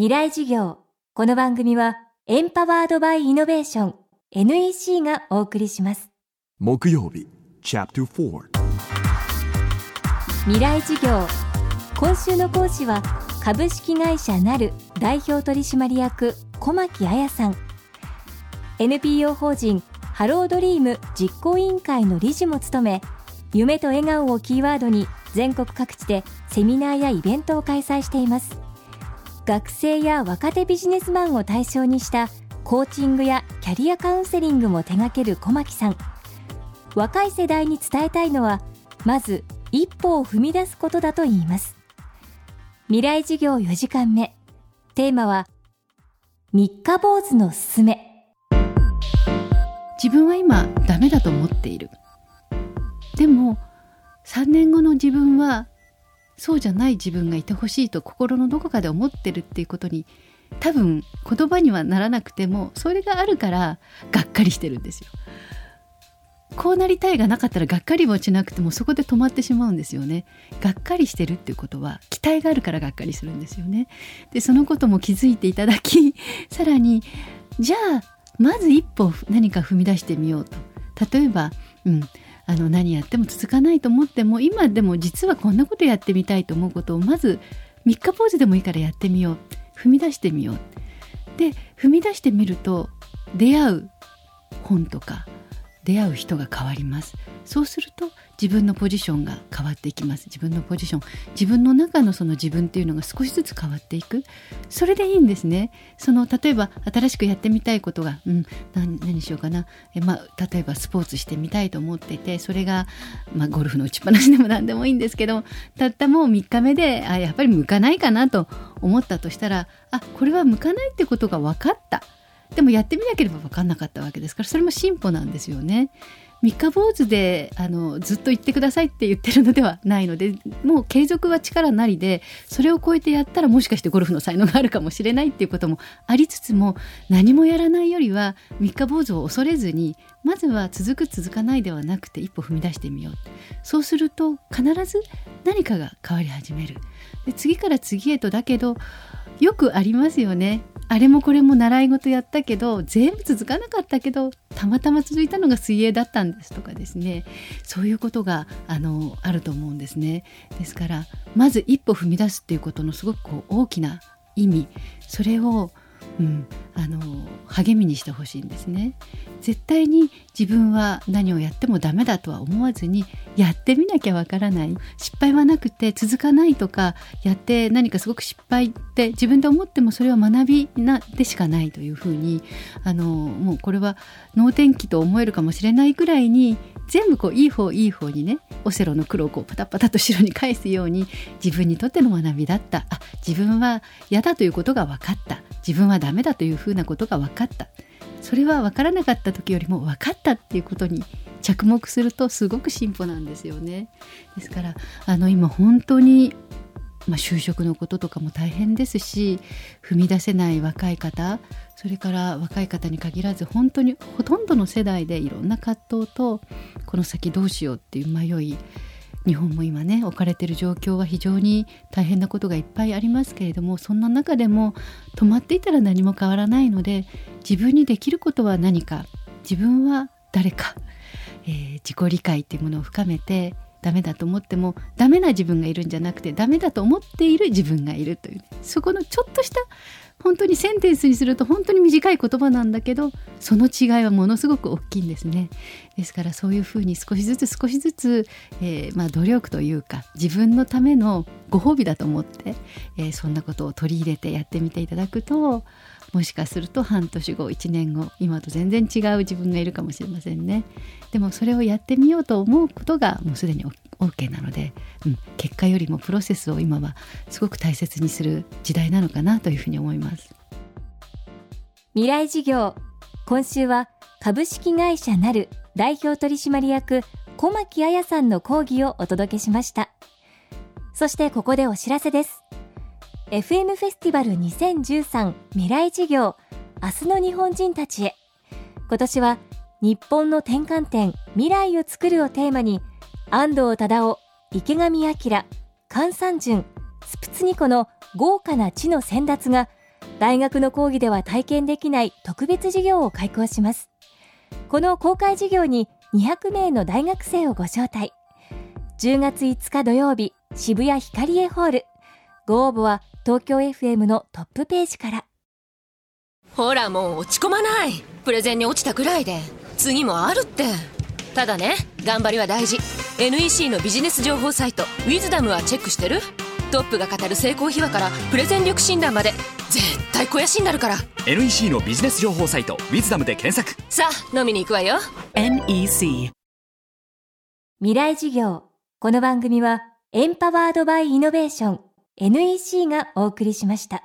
未来事業。この番組はエンパワードバイイノベーション NEC がお送りします。木曜日チャプター未来事業。今週の講師は株式会社なる代表取締役小牧彩さん。NPO 法人ハロードリーム実行委員会の理事も務め夢と笑顔をキーワードに全国各地でセミナーやイベントを開催しています学生や若手ビジネスマンを対象にしたコーチングやキャリアカウンセリングも手掛ける小牧さん。若い世代に伝えたいのはまず一歩を踏み出すことだといいます。未来事業4時間目。テーマは三日坊主のすすめ。自分は今ダメだと思っている。でも3年後の自分はそうじゃない自分がいてほしいと心のどこかで思ってるっていうことに多分言葉にはならなくてもそれがあるからがっかりしてるんですよ。こうなりたいがなかったらがっかりもしなくてもそこで止まってしまうんですよね。がっかりしてるっていうことは期待があるからがっかりするんですよね。でそのことも気づいていただき さらにじゃあまず一歩何か踏み出してみようと。例えば、うん、あの何やっても続かないと思っても今でも実はこんなことやってみたいと思うことをまず3日ポーズでもいいからやってみよう。踏み出してみよう。で踏み出してみると出会う本とか出会う人が変わります。そうすると自分のポジションが変わっていきます。自分のポジション。自分の中のその自分っていうのが少しずつ変わっていく。それでいいんですね。その例えば新しくやってみたいことが、うん、何何しようかな。え、まあ、例えばスポーツしてみたいと思っていてそれが、まあ、ゴルフの打ちっぱなしでも何でもいいんですけどたったもう3日目であやっぱり向かないかなと思ったとしたらあこれは向かないってことが分かった。でもやってみなければ分かんなかったわけですからそれも進歩なんですよね。三日坊主であのずっと言ってくださいって言ってるのではないのでもう継続は力なりでそれを超えてやったらもしかしてゴルフの才能があるかもしれないっていうこともありつつも何もやらないよりは三日坊主を恐れずにまずは続く続かないではなくて一歩踏み出してみようそうすると必ず何かが変わり始めるで次から次へとだけどよくありますよね。あれもこれも習い事やったけど全部続かなかったけどたまたま続いたのが水泳だったんですとかですね。そういうことがあのあると思うんですね。ですからまず一歩踏み出すっていうことのすごくこう大きな意味。それをうん、あの励みにしてほしいんですね。絶対に自分は何をやってもダメだとは思わずにやってみなきゃわからない。失敗はなくて続かないとかやって何かすごく失敗って自分で思ってもそれは学びなでしかないというふうにあのもうこれは能天気と思えるかもしれないぐらいに全部こういい方いい方にねオセロの黒をこうパタパタと後ろに返すように自分にとっての学びだった。あ自分は嫌だということが分かった。自分はダメだというふうなことが分かったそれは分からなかった時よりも分かったっていうことに着目するとすごく進歩なんですよね。ですからあの今本当にまあ、就職のこととかも大変ですし踏み出せない若い方それから若い方に限らず本当にほとんどの世代でいろんな葛藤とこの先どうしようっていう迷い日本も今ね置かれている状況は非常に大変なことがいっぱいありますけれどもそんな中でも止まっていたら何も変わらないので自分にできることは何か自分は誰か、えー、自己理解っていうものを深めてダメだと思ってもダメな自分がいるんじゃなくてダメだと思っている自分がいるという、そこのちょっとした本当にセンテンスにすると本当に短い言葉なんだけどその違いはものすごく大きいんですね。ですからそういうふうに少しずつ少しずつ、えー、まあ、努力というか自分のためのご褒美だと思って、えー、そんなことを取り入れてやってみていただくともしかすると半年後1年後今と全然違う自分がいるかもしれませんね。でもそれをやってみようと思うことがもうすでに OK なので、うん、結果よりもプロセスを今はすごく大切にする時代なのかなというふうに思います。未来事業。今週は株式会社なる代表取締役小牧彩さんの講義をお届けしました。そしてここでお知らせです。FM フェスティバル2013未来事業明日の日本人たちへ。今年は日本の転換点未来を作るをテーマに安藤忠雄池上彰菅三淳スプツニコの豪華な地の先達が大学の講義では体験できない特別授業を開講しますこの公開授業に200名の大学生をご招待10月5日土曜日渋谷ヒカリエホールご応募は東京 FM のトップページからほらもう落ち込まないプレゼンに落ちたくらいで次もあるってただね頑張りは大事。NEC のビジネス情報サイト「ウィズダムはチェックしてる？トップが語る成功秘話からプレゼン力診断まで絶対肥やしになるから。NEC のビジネス情報サイト「ウィズダムで検索。さあ飲みに行くわよ。NEC 未来授業。この番組はエンパワードバイイノベーション。NEC がお送りしました